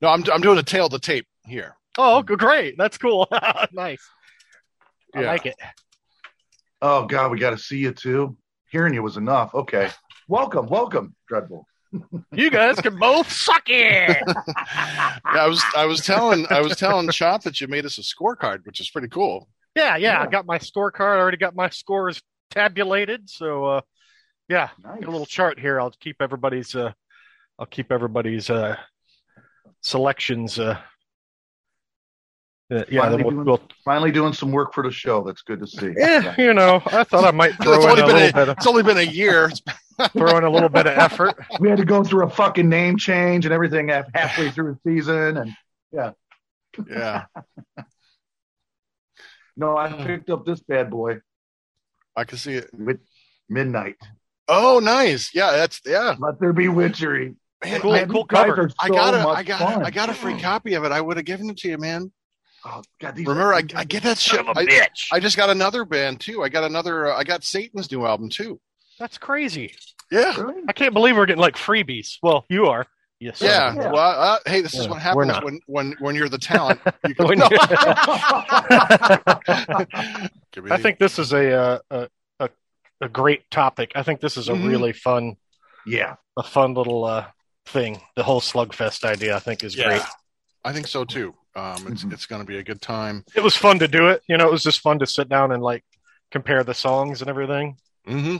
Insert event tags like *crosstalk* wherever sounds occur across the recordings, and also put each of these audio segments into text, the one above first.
No, I'm I'm doing a tail to tape here. Oh, great. That's cool. *laughs* nice. I Yeah. like it. Oh God, we got to see you too. Hearing you was enough. Okay, welcome, welcome, Dreadful. *laughs* You guys can both suck it. *laughs* Yeah, I was I was telling I was telling Chop that you made us a scorecard, which is pretty cool. Yeah, yeah, I got my scorecard. I already got my scores tabulated. So, uh, yeah, Nice. got a little chart here. I'll keep everybody's. Uh, I'll keep everybody's uh, selections. Uh, uh, yeah, Finally we'll, doing- we'll Finally doing some work for the show. That's good to see. Yeah, you know, I thought I might throw in a little a, bit of it's only been a year. *laughs* throw in a little bit of effort. We had to go through a fucking name change and everything halfway through the season, and Yeah, yeah. *laughs* no, I picked up this bad boy I can see it. with midnight. Oh, nice. Yeah, that's yeah. Let there be witchery. Man, Cool, I, Man, cool cover. are I got a much I got fun. I got a free copy of it. I would have given it to you, man. Oh, God, these Remember, I, I get that shit. Son of a I, bitch. I just got another band too. I got another. Uh, I got Satan's new album too. That's crazy. Yeah, Really? I can't believe we're getting like freebies. Well, you are. Yes. sir. yeah. Yeah. Well, uh, hey, this is what happens when when when you're the talent. You *laughs* can, When you- Give *laughs* I think this is a, uh, a a a great topic. I think this is a Mhm. really fun yeah. a fun little uh, thing. The whole slugfest idea, I think, is yeah, great. I think so too. Um, it's Mhm. it's going to be a good time. It was fun to do it. You know, it was just fun to sit down and like compare the songs and everything. hmm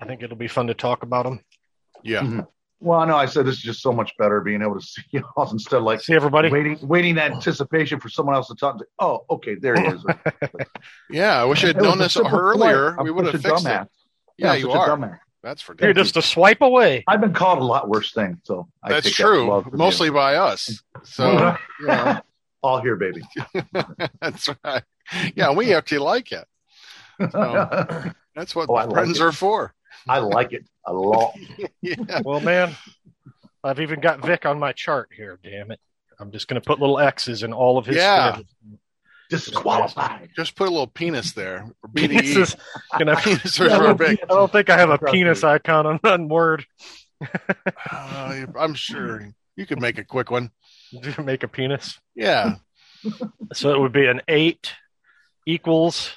I think it'll be fun to talk about them. Yeah, Mhm. Well, no, I said this is just so much better being able to see *laughs* you all instead of like See everybody. waiting, waiting that anticipation for someone else to talk. To, oh, okay, there he is. *laughs* yeah. I wish I had known this earlier. We would have such a fixed it. dumbass. Yeah, I'm you such a are. Dumbass. That's for You're just a swipe away. I've been called a lot worse things, so I That's take that true. Mostly you. by us. So yeah, *laughs* all here, baby. *laughs* *laughs* that's right. Yeah, we actually like it. So, that's what Oh, I like friends it. are for. I like it a lot. Yeah. Well, man, I've even got Vic on my chart here. Damn it! I'm just going to put little X's in all of his. Yeah. fields. Disqualified. Just put a little penis there. Or This PDE. is gonna. *laughs* Penis are *laughs* Yeah, for well, big. I don't think I have a penis icon on, on Word Uh, I'm sure you could make a quick one. *laughs* to make a penis. Yeah. So it would be an eight equals,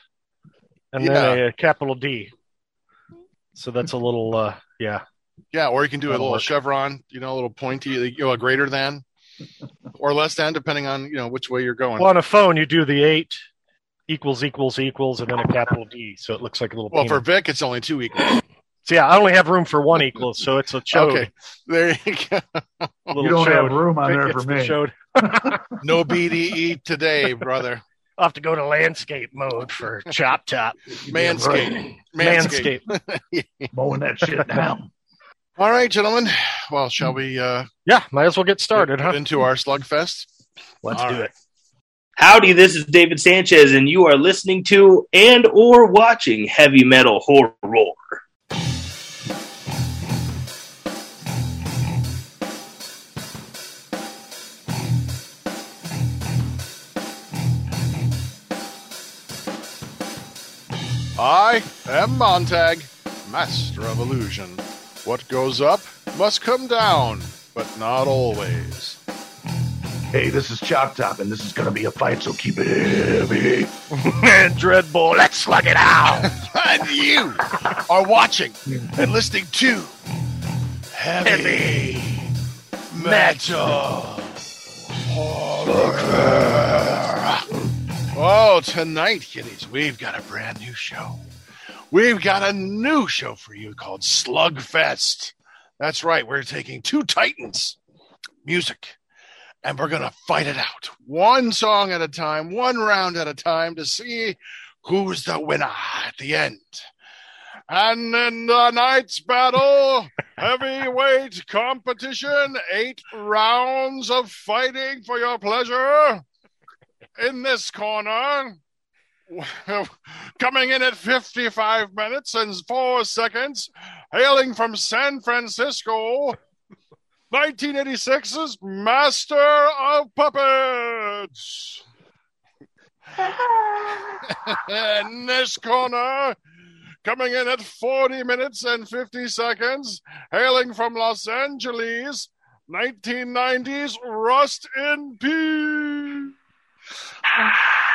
and then a, capital D. So that's a little, uh, yeah. Yeah. Or you can do a That'll little work. chevron, you know, a little pointy, you know, a greater than or less than, depending on, you know, which way you're going. Well, on a phone, you do the eight equals equals equals, and then a capital D. So it looks like a little. Well, for. Vic, it's only two equals. so yeah, I only have room for one equals, so it's a chode. Okay. There you go. You don't have room on Vic there for me. chode. *laughs* No BDE today, brother. I'll have to go to landscape mode for chop top. Manscape. Manscape. *laughs* Mowing that shit down. All right, gentlemen. Well, shall we uh, Yeah, might as well get started, get huh? into our slugfest? Let's All do right. it. Howdy, this is David Sanchez, and you are listening to and or watching Heavy Metal Horror. I am Montag, master of illusion. What goes up must come down, but not always. Hey, this is Chop Top, and this is gonna be a fight, so keep it heavy. *laughs* And Dreadbull, let's slug it out. *laughs* and you are watching and listening to Heavy, Metal Horror. Oh, tonight, kiddies, we've got a brand new show. We've got a new show for you called Slugfest. That's right, we're taking two titans, music, and we're going to fight it out one song at a time, one round at a time to see who's the winner at the end. And in the night's battle, *laughs* heavyweight competition, eight rounds of fighting for your pleasure. In this corner, *laughs* coming in at 55 minutes and four seconds, hailing from San Francisco, 1986's Master of Puppets. *laughs* in this corner, coming in at 40 minutes and 50 seconds, hailing from Los Angeles, 1990s Rust in Peace. Ah!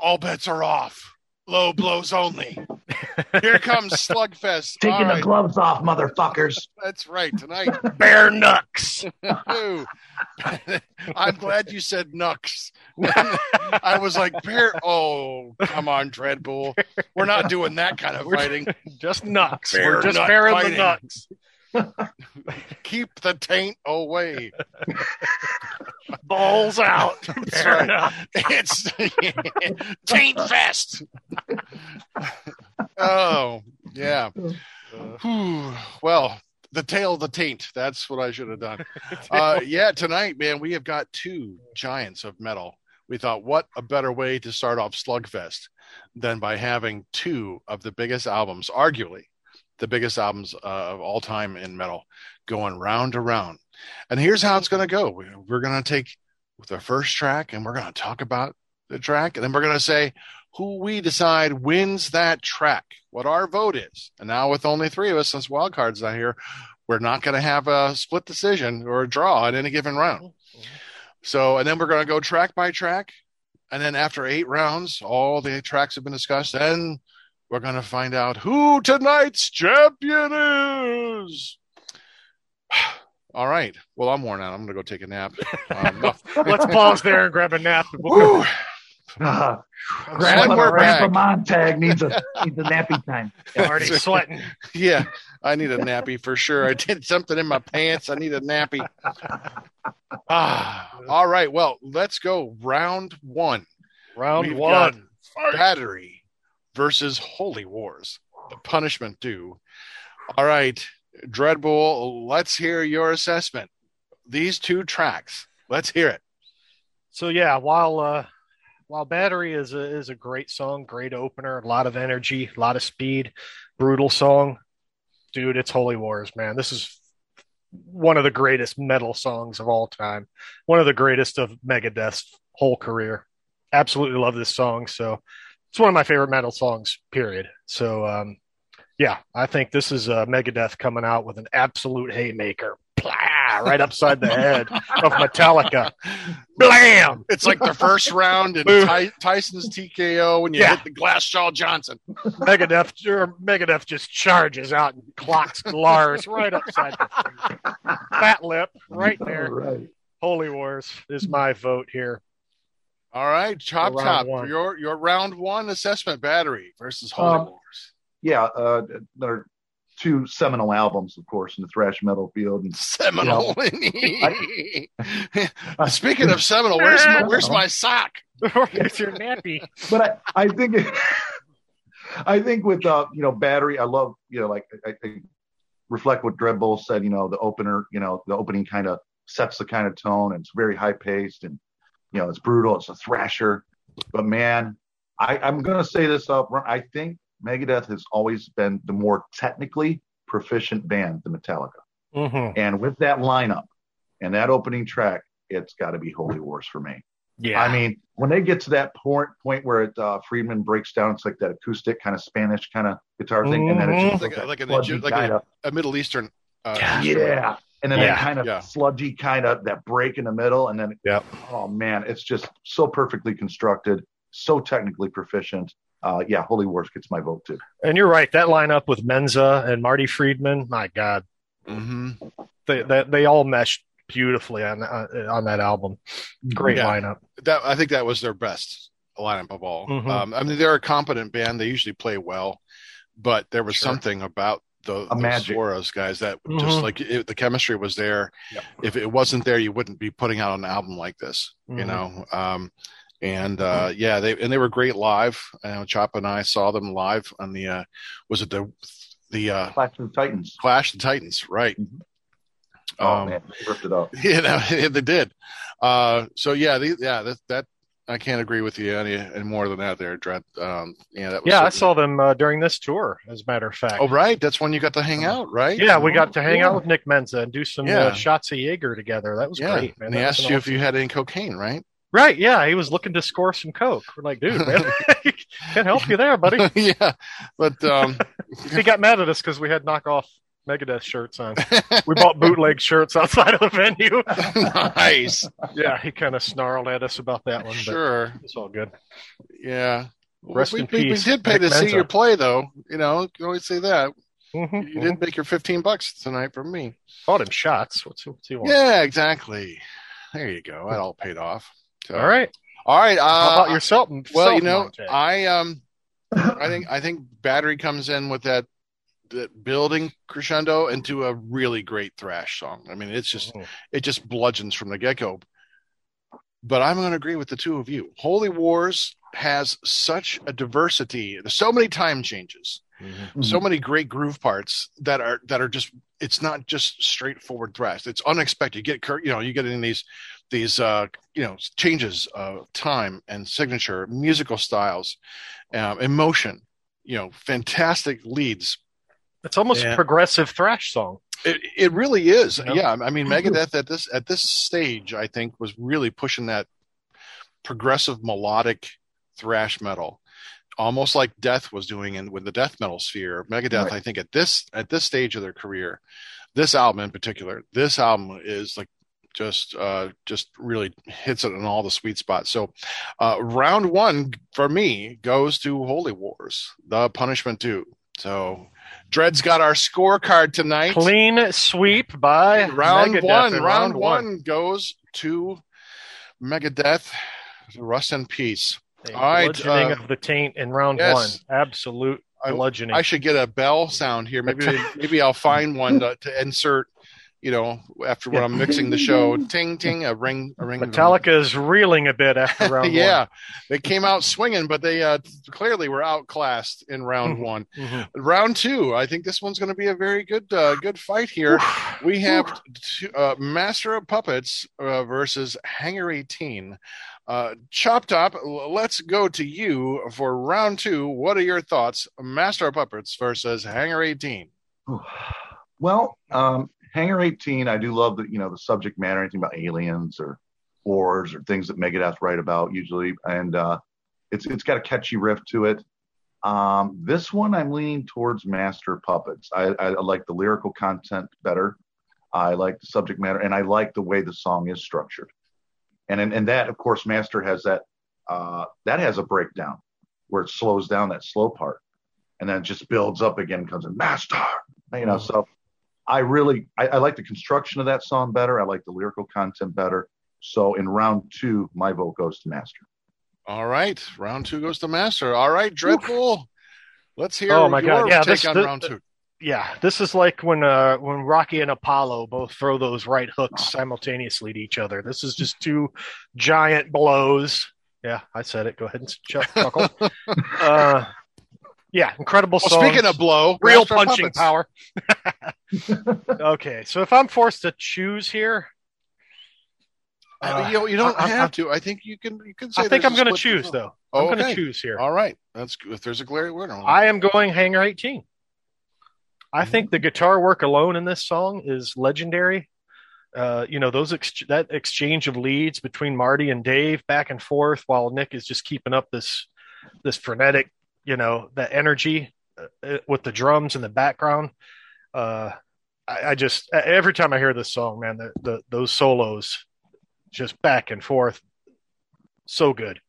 All bets are off. Low blows only. Here comes Slugfest. *laughs* Taking All the right, gloves off, motherfuckers. that's right. Tonight, *laughs* bare Nux. Ooh. *laughs* I'm glad you said Nux. I was like, Bear. Oh, come on, Dreadbull. We're not doing that kind of fighting. Just Nux. Bear We're just nut bearing fighting. the Nux. *laughs* Keep the taint away. *laughs* Balls out. *laughs* Right. It's Taint Fest. oh, yeah. Well, the tail of the taint. That's what I should have done. Uh, yeah, tonight, man, we have got two giants of metal. We thought, what a better way to start off Slugfest than by having two of the biggest albums, arguably the biggest albums uh, of all time in metal, going round to round. And here's how it's going to go. We- We're going to take the first track and we're going to talk about the track, and then we're going to say who we decide wins that track, what our vote is. And now, with only three of us, since Wildcard's not here, we're not going to have a split decision or a draw in any given round. So, and then we're going to go track by track. And then after eight rounds, all the tracks have been discussed. And we're going to find out who tonight's champion is. *sighs* All right. Well, I'm worn out. I'm going to go take a nap. Um. *laughs* Let's pause there and grab a nap. We'll Woo. And Grandpa, we're Montag needs a needs a nappy time. *laughs* already sweating. *laughs* Yeah, I need a nappy for sure. I did something in my pants. I need a nappy. *sighs* Ah, all right. Well, let's go. Round one. Round We've one. Battery versus Holy Wars. The punishment due. All right, Dreadbull. Let's hear your assessment. These two tracks. Let's hear it. So yeah, while uh, while Battery is a, is a great song, great opener, a lot of energy, a lot of speed, brutal song, dude, it's Holy Wars, man. This is one of the greatest metal songs of all time, one of the greatest of Megadeth's whole career. Absolutely love this song. So it's one of my favorite metal songs. Period. So um, yeah, I think this is uh, Megadeth coming out with an absolute haymaker. Plah, right upside the head of Metallica. Blam! It's like the first round in Ty- Tyson's TKO when you Yeah. hit the glass jaw Johnson. Megadeth, or Megadeth just charges out and clocks Lars right upside the face. Fat lip, right *laughs* there. right. Holy Wars is my vote here. All right, chop Round top. one. Your your round one assessment battery versus Holy Um, Wars. Yeah, uh, there are two seminal albums, of course, in the thrash metal field. And Seminole. *laughs* Speaking of seminal, where's my, where's my sock? *laughs* it's your nappy. but I, I think *laughs* I think with uh, you know battery, I love you know like I, I reflect what Dreadbull said. You know the opener, you know the opening kind of sets the kind of tone, and it's very high paced, and you know it's brutal. It's a thrasher, but man, I, I'm gonna say this up front. I think Megadeth has always been the more technically proficient band than Metallica, hmm and with that lineup and that opening track, it's got to be Holy Wars for me. Yeah. I mean, when they get to that point point where it, uh, Friedman breaks down, it's like that acoustic kind of Spanish kind of guitar thing, and then it's just Like a- like an like a- A Middle Eastern. Uh, Yeah. instrument. yeah, and then Yeah. that kind of Yeah. sludgy kind of that break in the middle, and then Yep. oh man, it's just so perfectly constructed, so technically proficient. Uh, yeah, Holy Wars gets my vote too. and you're right. That lineup with Menza and Marty Friedman, my God, Mhm. they they, they all meshed beautifully on uh, on that album. Great Yeah. lineup. That I think that was their best lineup of all. Mhm. Um, I mean, they're a competent band. They usually play well, but there was Sure. something about the, A those magic. Soros guys that just Mhm. like it, the chemistry was there. Yep. If it wasn't there, you wouldn't be putting out an album like this. You Mhm. know. Um, and uh, yeah, they and they were great live. I know Chop and I saw them live on the uh, was it the the uh, Clash of the Titans. Clash of the Titans, right? Mhm. Oh Um, man, they ripped it up. *laughs* you know they did uh so yeah the, yeah that that i can't agree with you any, any more than that there Dread. um yeah that was Yeah, I saw them uh, during this tour. As a matter of fact. oh right that's when you got to hang out right Yeah, we got to hang Yeah. out with Nick Menza and do some Yeah. uh, shots of Jaeger together. That was yeah great, man. and he asked you if you had any cocaine right Right, yeah, he was looking to score some coke. We're like, dude, man, *laughs* can't help you there, buddy. *laughs* yeah but um *laughs* he got mad at us because we had knockoff Megadeth shirts on. *laughs* We bought bootleg shirts outside of the venue. nice. yeah, he kind of snarled at us about that one, but Sure. it's all good. Yeah. Rest we, in we- we did pay Nick to see your play, though. You know, you can always say that. Mhm, You mhm. did make your 15 bucks tonight from me. Bought him shots. What's, what's he want? Yeah, exactly. There you go. That all paid off. So- All right. All right. Uh, How about yourself? Well, you know? I um, I think I think Battery comes in with that that building crescendo into a really great thrash song. I mean, it's just Mhm. it just bludgeons from the get go. But I'm going to agree with the two of you. Holy Wars has such a diversity. There's so many time changes, Mhm. so many great groove parts that are that are just. It's not just straightforward thrash. It's unexpected. You get you know you get in these these uh you know changes of time and signature musical styles, um, emotion. You know, fantastic leads It's almost Yeah. a progressive thrash song. it, it really is. You know? Yeah, I mean Megadeth *laughs* at this at this stage, I think, was really pushing that progressive melodic thrash metal, almost like Death was doing in with the death metal sphere. Megadeth, Right. I think, at this at this stage of their career, this album in particular, this album is like just uh just really hits it in all the sweet spots. So, uh round one for me goes to Holy Wars, the Punishment Due. So. Dred's got our scorecard tonight Clean sweep by round Megadeth one. in Round one goes to Megadeth. Rust in peace. A All right, bludgeoning uh, of the taint in round yes. one. Absolute I, bludgeoning. I should get a bell sound here. Maybe *laughs* maybe I'll find one to, to insert. You know, after when Yeah. I'm mixing the show, ting ting, a ring, a ring. Metallica is reeling a bit after *laughs* round yeah, they came out swinging, but they uh, clearly were outclassed in round Mhm. one. one. Mhm. Round two, I think this one's going to be a very good, uh, good fight here. We have two, uh, Master of Puppets uh, versus Hangar 18. Uh, Chop Top, let's go to you for round two. What are your thoughts? Master of Puppets versus Hangar 18. Well, um, Hangar 18, I do love the you know the subject matter, anything about aliens or wars or things that Megadeth write about usually, and uh, it's it's got a catchy riff to it. Um, this one, I'm leaning towards Master Puppets. I, I like the lyrical content better. I like the subject matter, and I like the way the song is structured. And and, and that, of course, Master has that uh, that has a breakdown where it slows down that slow part, and then it just builds up again, comes in Master, you know. So I really I, I like the construction of that song better. I like the lyrical content better. So in round two, my vote goes to Master. All right, round two goes to Master. All right, Dreadful. Let's hear Oh, my your God. Yeah, take this- on this- round two. Yeah, this is like when uh when Rocky and Apollo both throw those right hooks simultaneously to each other. This is just two giant blows. Yeah, I said it. Go ahead and chuck- chuckle. *laughs* uh, yeah, incredible Well, song. speaking of blow, real punching Puppets. power. *laughs* okay, so if I'm forced to choose here, Uh, you, know, you don't I- I- have to. I think you can. You can say. I think I'm going to choose vote. though. I'm going to choose here. All right, that's good. If there's a glaring winner, I am going Hangar 18. I think the guitar work alone in this song is legendary. Uh, you know those ex- that exchange of leads between Marty and Dave back and forth, while Nick is just keeping up this this frenetic, you know, that energy uh, with the drums in the background. Uh, I, I just every time I hear this song, man, the, the those solos just back and forth, so good.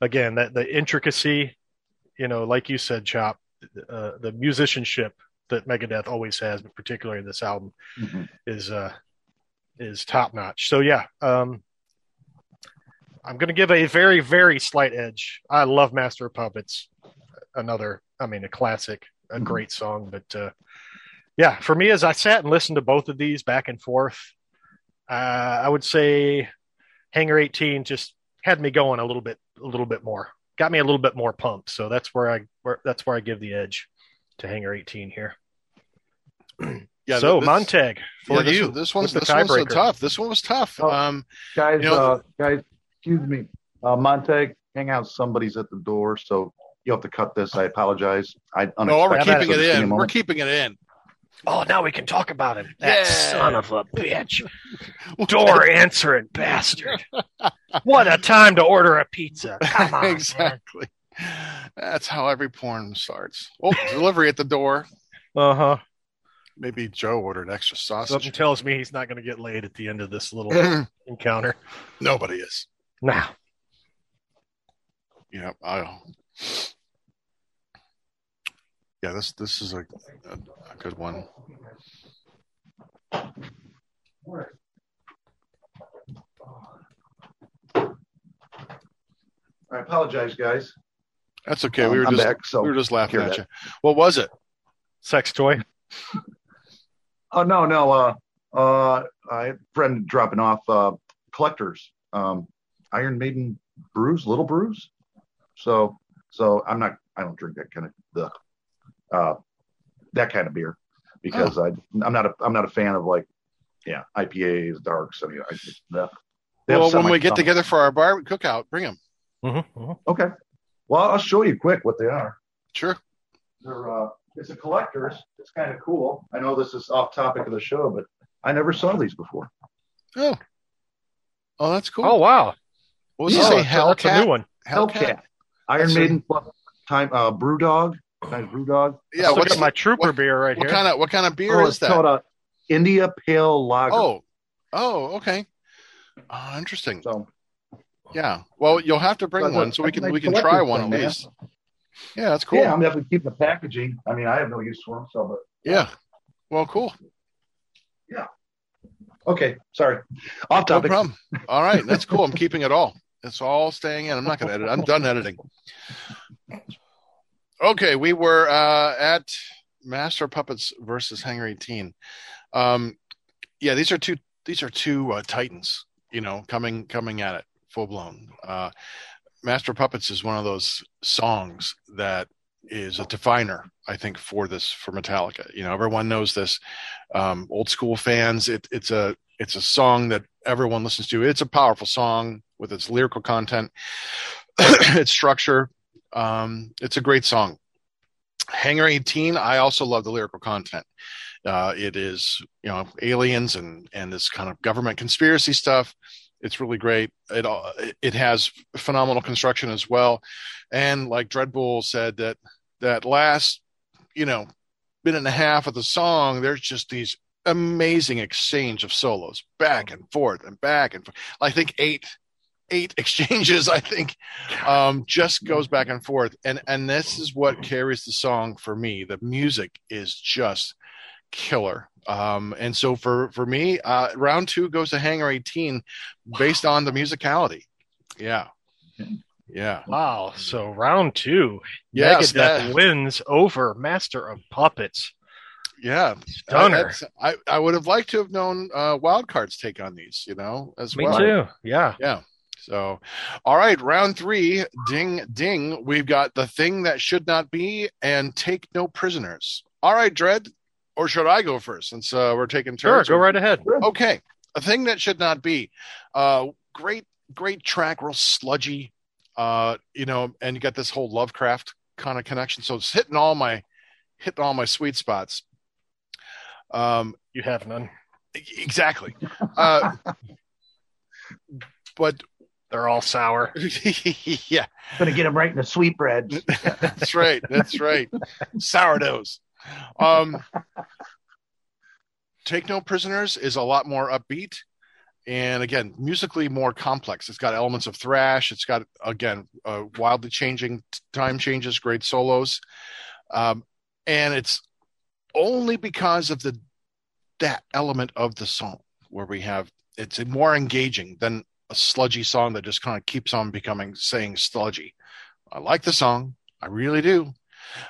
Again, that the intricacy, you know, like you said, Chop, uh, the musicianship that Megadeth always has, but particularly this album, Mhm. is uh, is top notch. So yeah, um, I'm going to give a very very slight edge. I love Master of Puppets, another, I mean, a classic, a Mhm. great song. But uh, yeah, for me, as I sat and listened to both of these back and forth, uh, I would say Hangar 18 just had me going a little bit, a little bit more, got me a little bit more pumped. So that's where I, where, that's where I give the edge to Hangar 18 here. *clears throat* Yeah, so this- Montag for yeah, you. This one's with this one's a tough. This one was tough. Oh. Um, Guys, You know- uh, guys, excuse me. Uh, Montag, hang out. Somebody's at the door, so you'll have to cut this. I apologize. I no, we're keeping it Give in. We're keeping it in. Oh, now we can talk about him. Yeah. That son of a bitch. Door *laughs* answering bastard. What a time to order a pizza. *laughs* Come on. man. exactly. That's how every porn starts. Oh, *laughs* delivery at the door. Uh huh. Maybe Joe ordered extra sausage. Something tells me he's not going to get laid at the end of this little encounter. Nobody is. Nah. Yeah, I. Yeah, this this is a, a, a good one. I apologize, guys. That's okay. We were I'm just back, so we were just laughing at that. you. What was it? Sex toy. Oh no, no. Uh, uh, I had a friend dropping off uh, collectors, um, Iron Maiden brews, little brews. So, so I'm not. I don't drink that kind of the, uh, that kind of beer because I I'm not a I'm not a fan of like, yeah, IPAs, darks. I mean, I, the, they Well, when semi- we get together for our bar cookout, bring them. Mm-hmm. Okay. Well, I'll show you quick what they are. Sure. They're uh, it's a collector's. It's kind of cool. I know this is off topic of the show, but I never saw these before. Oh. Oh, that's cool. Oh wow! what was yeah, you say? that's, that's a new Hellcat. one. Hellcat, Iron That's Maiden plus time uh, BrewDog, kind Brew Dog. Yeah. Look What's at my trooper what- beer right what here. kind of what kind of beer oh, is it's that? called a India Pale Lager. Oh. Oh, okay. Oh, interesting. so Yeah. Well, you'll have to bring one so we can nice we can try one thing, at man. least. Yeah, that's cool. yeah, I'm definitely keeping the packaging. I mean, I have no use for them. So, but Yeah. Well, cool. Yeah. okay, sorry, off topic. No topic. problem. All right, that's cool. I'm keeping it all. It's all staying in. I'm not going to edit. I'm done editing. *laughs* Okay, we were uh, at Master Puppets versus Hangar 18. Um, yeah, these are two. These are two uh, titans. You know, coming coming at it full blown. Uh, Master Puppets is one of those songs that is a definer, I think, for this for Metallica. You know, everyone knows this. Um, old school fans, it, it's a it's a song that everyone listens to. It's a powerful song with its lyrical content, *clears throat* its structure. Um, it's a great song. Hangar 18, I also love the lyrical content. Uh, it is, you know, aliens and and this kind of government conspiracy stuff. It's really great. It all- it has phenomenal construction as well, and like Dreadbull said that that last, you know, minute and a half of the song, there's just these amazing exchange of solos back and forth and back and forth. I think eight eight *laughs* exchanges I think um just goes back and forth and and this is what carries the song for me. The music is just killer. Um and so for for me uh round 2 goes to Hangar 18 based on the musicality. Yeah. Yeah. Wow. So round two, Yes, Megadeth that- wins over Master of Puppets. Yeah. Stunner. I, I, I would have liked to have known uh Wildcard's take on these, you know, as Me well. Me too. Yeah. Yeah. So, all right, round three, ding, ding. We've got the thing that should not be and take no prisoners. All right, Dread, or should I go first since uh, we're taking turns? Sure. turns? Go right ahead. Okay, a thing that should not be. Uh, great, great track, real sludgy. Uh, you know, and you got this whole Lovecraft kind of connection. So it's hitting all my, hitting all my sweet spots. Um, You have none. exactly. Uh, *laughs* but They're all sour. *laughs* yeah, Gonna get them right in the sweet bread. *laughs* that's right. That's right. Sourdoughs. Um, Take No Prisoners is a lot more upbeat. And again, musically more complex. It's got elements of thrash. It's got, again, uh, wildly changing time changes, great solos. Um, and it's only because of the that element of the song where we have it's more engaging than a sludgy song that just kind of keeps on becoming saying sludgy. I like the song. I really do.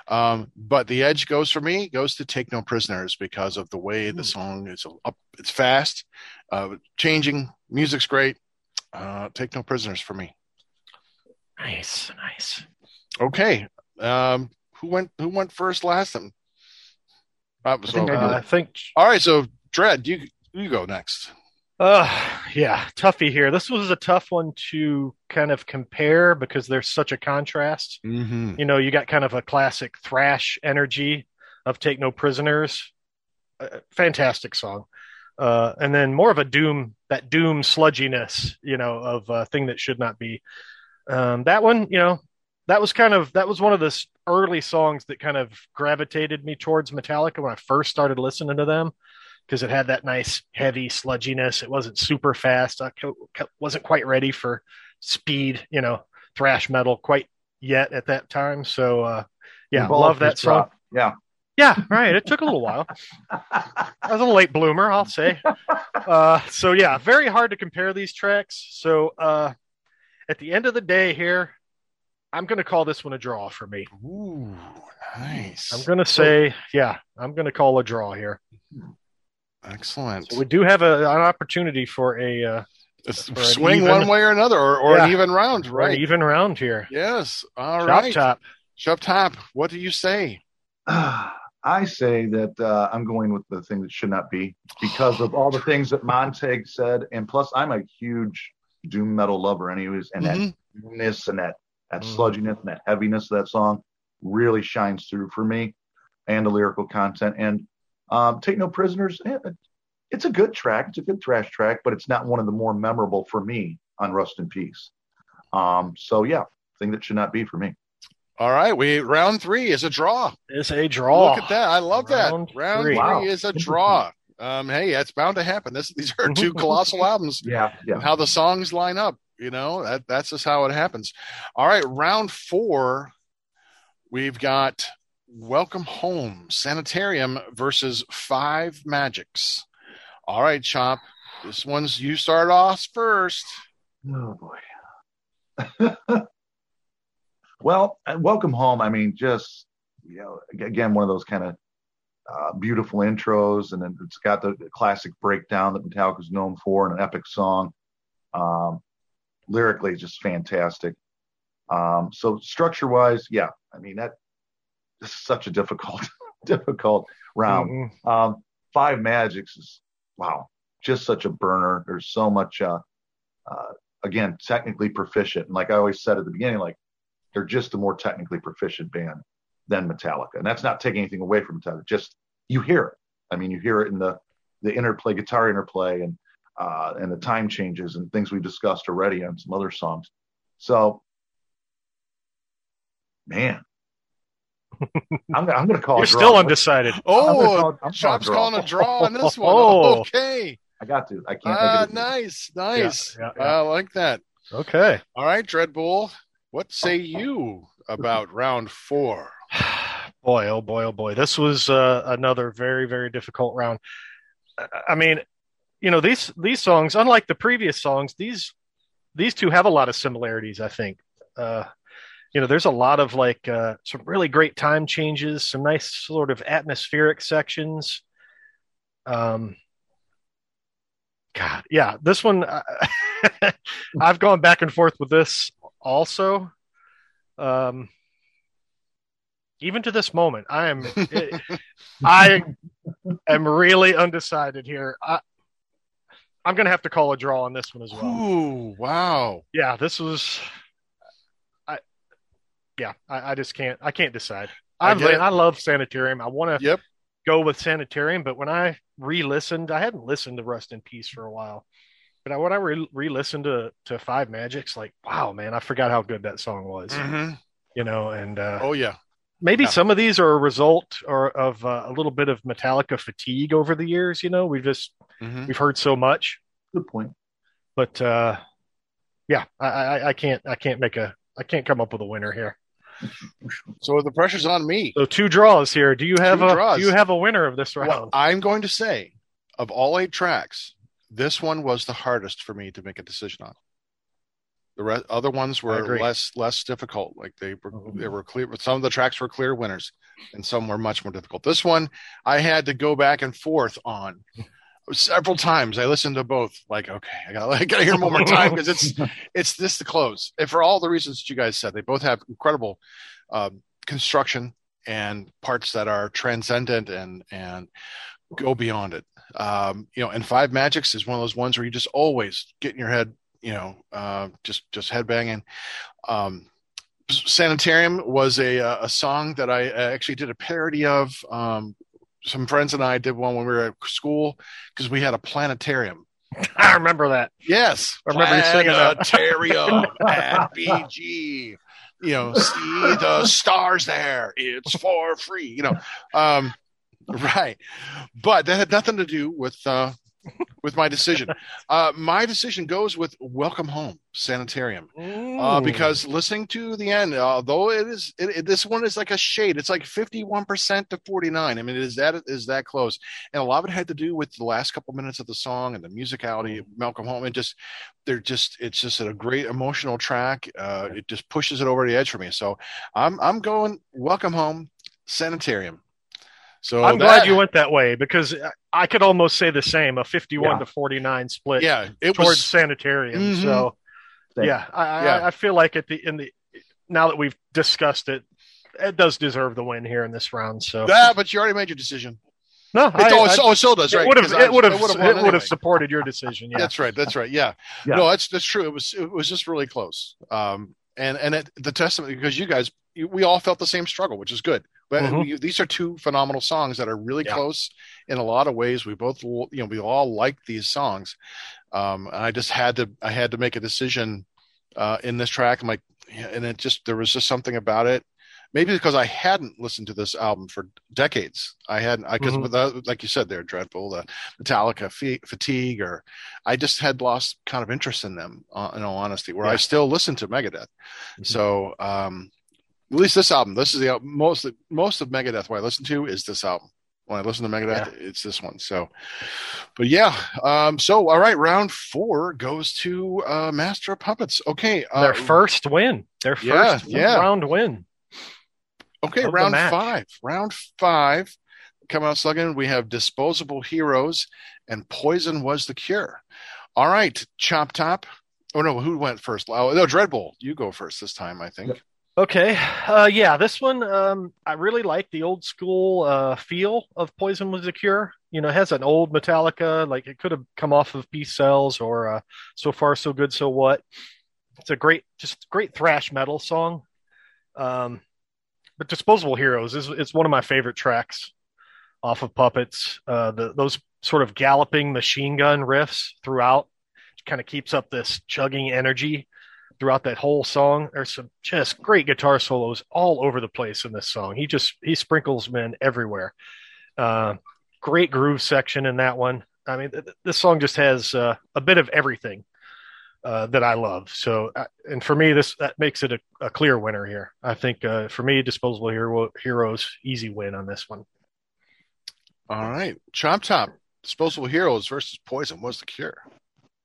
Um, but the edge goes for me goes to take no prisoners because of the way the song is up. It's fast, uh, changing. Music's great. Uh, take no prisoners for me. Nice. Nice. Okay. Um, who went? Who went first last time? That was I think I Uh, I think All right. So Dread, you you go next. Uh, yeah, toughie here. This was a tough one to kind of compare because there's such a contrast. Mm-hmm. You know, you got kind of a classic thrash energy of Take No Prisoners. Uh, fantastic song. Uh, and then more of a doom, that doom sludginess, you know, of a thing that should not be. Um, that one, you know, that was kind of that was one of the early songs that kind of gravitated me towards Metallica when I first started listening to them because it had that nice heavy sludginess. It wasn't super fast. I co- wasn't quite ready for speed, you know, thrash metal quite yet at that time. So uh, yeah, love that song. Yeah. Yeah, right. It took a little while. I was a late bloomer, I'll say. Uh, so yeah, very hard to compare these tracks. So uh, at the end of the day, here, I'm going to call this one a draw for me. Ooh, nice. I'm going to say, yeah, I'm going to call a draw here. Excellent. So we do have a, an opportunity for a uh, It's- for swing even- one way or another, or, or an even round, for an right? even round here. Yes. All Chop right. top. Shop top. What do you say? *sighs* I say that uh, I'm going with the thing that should not be because of all the *sighs* things that Montag said, and plus I'm a huge doom metal lover, anyways, and Mhm. that doominess and that that Mhm. sludginess and that heaviness of that song really shines through for me, and the lyrical content. And um, Take No Prisoners, eh, it's a good track, it's a good thrash track, but it's not one of the more memorable for me on Rust in Peace. Um, so yeah, thing that should not be for me. All right. We round three is a draw. It's a draw. Look at that. I love Round that. Round three. three Wow. is a draw. Um, hey, that's bound to happen. This these are two *laughs* colossal albums. Yeah, yeah. how the songs line up. You know, that that's just how it happens. All right, round four, we've got Welcome Home, Sanitarium versus Five Magics. All right, Chomp. This one's you start off first. Oh boy. *laughs* well, uh, welcome home. I mean, just you know, again, one of those kind of uh, beautiful intros, and then it's got the, classic breakdown that Metallica's known for, and an epic song. Um, lyrically, just fantastic. Um, so structure-wise, yeah, I mean that this is such a difficult, *laughs* difficult round. Mhm. Um, Five Magics is wow, just such a burner. There's so much, uh, uh, again, technically proficient. And like I always said at the beginning, like they're just a more technically proficient band than Metallica. And that's not taking anything away from Metallica. Just you hear it. I mean, you hear it in the the interplay, guitar interplay, and uh, and the time changes and things we discussed already on some other songs. So, man. I'm, I'm going to call You're a draw. still undecided. Oh, call- I'm calling Chop's a draw. calling a draw on this *laughs* one. Oh. Okay. I got to. I can't. Ah, nice, nice. Yeah, yeah, I like that. Okay. All right, Dreadbull. What say you about *laughs* round four? boy, oh boy, oh boy. This was uh, another very, very difficult round. I- I mean, you know, these these songs, unlike the previous songs, these these two have a lot of similarities, I think. Uh, you know, there's a lot of like uh, some really great time changes, some nice sort of atmospheric sections. Um, God, yeah, this one, uh, *laughs* I've gone back and forth with this also. Um, even to this moment, I am, *laughs* I am really undecided here. I, I'm going to have to call a draw on this one as well. Ooh, wow. Yeah, this was, yeah, I, I just can't, I can't decide. I I. I love Sanitarium. I want to Yep. go with Sanitarium, but when I re-listened, I hadn't listened to Rust in Peace for a while. But I, when I re- re-listened to to Five Magics, like wow, man, I forgot how good that song was. Mhm. You know, and uh, Oh yeah. maybe yeah. some of these are a result or of uh, a little bit of Metallica fatigue over the years. You know, we've just Mhm. we've heard so much, Good point. but uh, yeah, I, I I can't I can't make a I can't come up with a winner here. So the pressure's on me. So two draws here. Do you have Two a draws. do you have a winner of this round? Well, I'm going to say, of all eight tracks, this one was the hardest for me to make a decision on. The re- other ones were less less difficult. Like they were, Mhm. they were clear. Some of the tracks were clear winners, and some were much more difficult. This one, I had to go back and forth on several times. I listened to both. Like, okay, I gotta, *laughs* I gotta hear them one more time because it's *laughs* it's this the close. And for all the reasons that you guys said, they both have incredible um, construction and parts that are transcendent and and go beyond it. Um, you know, and Five Magics is one of those ones where you just always get in your head, you know, uh, just just headbanging. Um, Sanitarium was a uh, a song that I actually did a parody of. Um, some friends and I did one when we were at school because we had a planetarium. *laughs* I remember that. Yes, I remember you singing that. planetarium *laughs* at BG. you know, see the stars there. It's for free. You know, um, right. But that had nothing to do with uh, with my decision. *laughs* Uh, my decision goes with Welcome Home Sanitarium uh, because listening to the end, although it is it, it, this one is like a shade, it's like fifty one percent to forty nine. I mean, is that is that close, and a lot of it had to do with the last couple minutes of the song and the musicality of Welcome Home, and just they're just it's just a great emotional track. Uh, it just pushes it over the edge for me. So I'm I'm going Welcome Home Sanitarium. So I'm that- glad you went that way because I could almost say the same, a 51 Yeah. to 49 split Yeah, it towards was sanitarium. Mhm. So yeah, I, Yeah. I, feel like at the in the now that we've discussed it, it does deserve the win here in this round. So Ah, but you already made your decision. no, It, I- oh, I- so, oh, still does, right? it would have it would have it would have anyway. supported your decision. Yeah, That's right. That's right. Yeah. Yeah. No, that's that's true. It was it was just really close. Um, and and it, the testament because you guys we all felt the same struggle, which is good. But Mhm. we, these are two phenomenal songs that are really Yeah. close in a lot of ways. We both you know we all like these songs. Um, and I just had to I had to make a decision uh, in this track. I'm like, and it just there was just something about it. Maybe because I hadn't listened to this album for decades. I hadn't, I because Mhm. like you said, they're dreadful. The Metallica fa- fatigue, or I just had lost kind of interest in them. Uh, in all honesty, where I still listen to Megadeth. Mhm. So um, at least this album, this is the most most of Megadeth. What I listen to is this album. When I listen to Megadeth, it's this one. So, but yeah. Um, so all right, round four goes to uh, Master of Puppets. Okay, uh, their first win, their first yeah. round win. Okay, round five. Round five. Come out slugging, we have Disposable Heroes and Poison Was the Cure. All right, Chop Top. Oh no, who went first? Oh, no, Dreadbull. You go first this time, I think. Okay. Uh, yeah, this one, um, I really like the old school uh, feel of Poison Was the Cure. You know, it has an old Metallica, like it could have come off of Peace Sells or uh, So Far, So Good, So What. It's a great, just great thrash metal song. Um, but Disposable Heroes is it's one of my favorite tracks off of Puppets. Uh, the, those sort of galloping machine gun riffs throughout kind of keeps up this chugging energy throughout that whole song. There's some just great guitar solos all over the place in this song. He just he sprinkles men everywhere. Uh, great groove section in that one. I mean, th- this song just has uh, a bit of everything uh, that I love. So, uh, and for me, this that makes it a, a clear winner here. I think uh, for me, Disposable Hero Heroes easy win on this one. All right, Chop Top. Disposable Heroes versus Poison Was the Cure.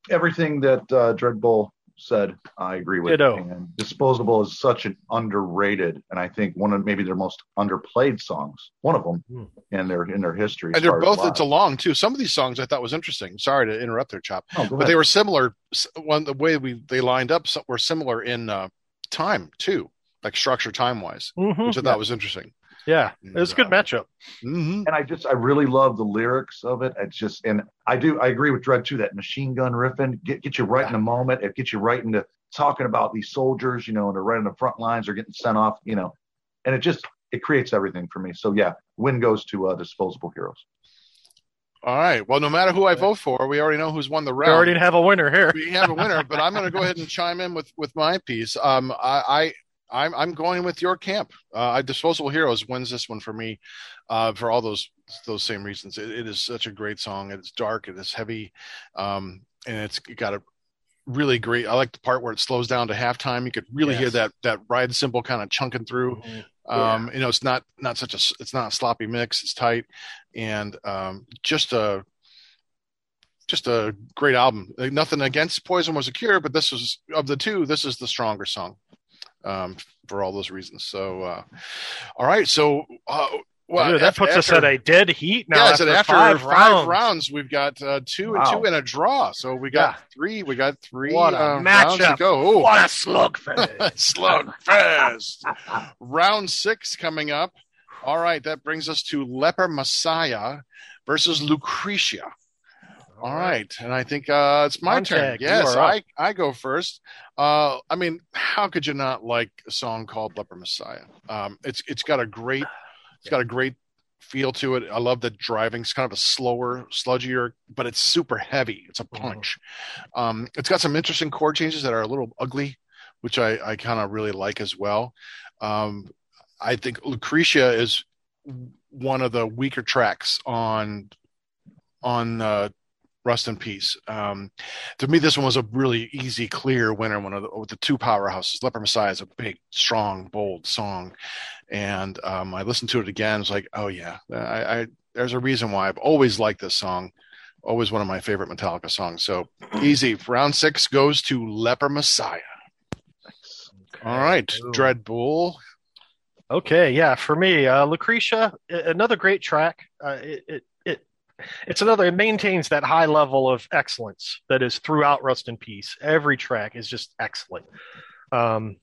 Everything that uh, Dreadbull said, I agree with. Ditto. And Disposable is such an underrated, and I think one of maybe their most underplayed songs. One of them Hmm. in their in their history. And they're both live. it's long too. Some of these songs I thought was interesting. Sorry to interrupt there, Chop. Oh, But ahead. they were similar. s- One the way we they lined up so- were similar in uh, time too, like structure time wise, Mhm. which I thought was interesting. Yeah, it was a good matchup. hmm and I just I really love the lyrics of it. It's just and I do I agree with Dread too. That machine gun riffing get get you right in the moment. It gets you right into talking about these soldiers, you know, and they're right on the front lines. They're getting sent off, you know, and it just it creates everything for me. So yeah, win goes to uh, Disposable Heroes. All right. Well, no matter who I vote for, we already know who's won the round. We already have a winner here. we have a winner, but I'm going to go ahead and chime in with with my piece. Um, I, I I'm I'm going with your camp. Uh, Disposable Heroes wins this one for me, uh, for all those those same reasons. It, it is such a great song. It's dark. It is heavy, um, and it's got a really great. I like the part where it slows down to halftime. You could really hear that that ride cymbal kind of chunking through. Mhm. Um, you know, it's not not such a it's not a sloppy mix. It's tight, and um, just a just a great album. Like, nothing against Poison was a cure, but this was of the two. This is the stronger song um, for all those reasons. So, uh, all right. So, uh, well, Dude, that puts us at a dead heat now. yeah, after, so after five, five, rounds. rounds. we've got uh, two and two and a draw. So we got Yeah. three. We got three What a uh, rounds to go. Ooh. What a slugfest! *laughs* Slugfest. Round six coming up. All right, that brings us to Leper Messiah versus Lucretia. All right, and I think uh, it's my turn. Yes. I, I go first. Uh, I mean, how could you not like a song called Leper Messiah? Um, it's it's got a great it's got a great feel to it. I love the driving. It's kind of a slower, sludgier, but it's super heavy. It's a Mhm. punch. Um, it's got some interesting chord changes that are a little ugly, which I, I kind of really like as well. Um, I think Lucretia is one of the weaker tracks on on uh, Rust in Peace. Um, to me, this one was a really easy, clear winner. One of the, with the two powerhouses. Leper Messiah is a big, strong, bold song, and um, I listened to it again. It's like, oh yeah, I, I, there's a reason why I've always liked this song. Always one of my favorite Metallica songs. So *clears throat* easy. Round six goes to Leper Messiah. All right, Ooh. Dreadbull. Okay, yeah, for me, uh, Lucretia, another great track. Uh, it it it's another. It maintains that high level of excellence that is throughout Rust in Peace. Every track is just excellent, um,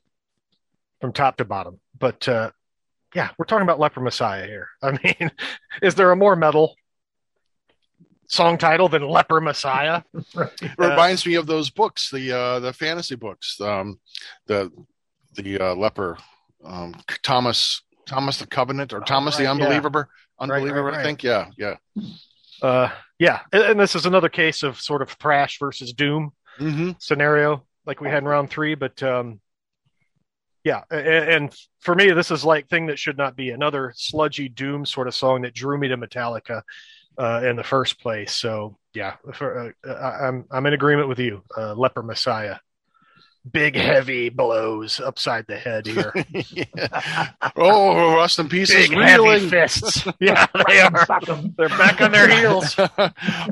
from top to bottom. But uh, yeah, we're talking about Leper Messiah here. *laughs* I mean, is there a more metal song title than Leper Messiah? *laughs* It reminds me of those books, the uh, the fantasy books, um, the the uh, leper, um, Thomas Thomas the Covenant or Thomas the right, yeah. Unbeliever, Unbeliever. right, I think, yeah, yeah. Uh, yeah, and, and this is another case of sort of thrash versus doom. hmm scenario like we had in round three, but um, yeah, a- a- and for me, this is like thing that should not be another sludgy doom sort of song that drew me to Metallica uh, in the first place. So yeah, for, uh, I- I'm I'm in agreement with you, uh, Leper Messiah. Big heavy blows upside the head here. *laughs* Oh, Rust in Peace is Big heavy fists. *laughs* Yeah, they are. They're back on their heels. *laughs* All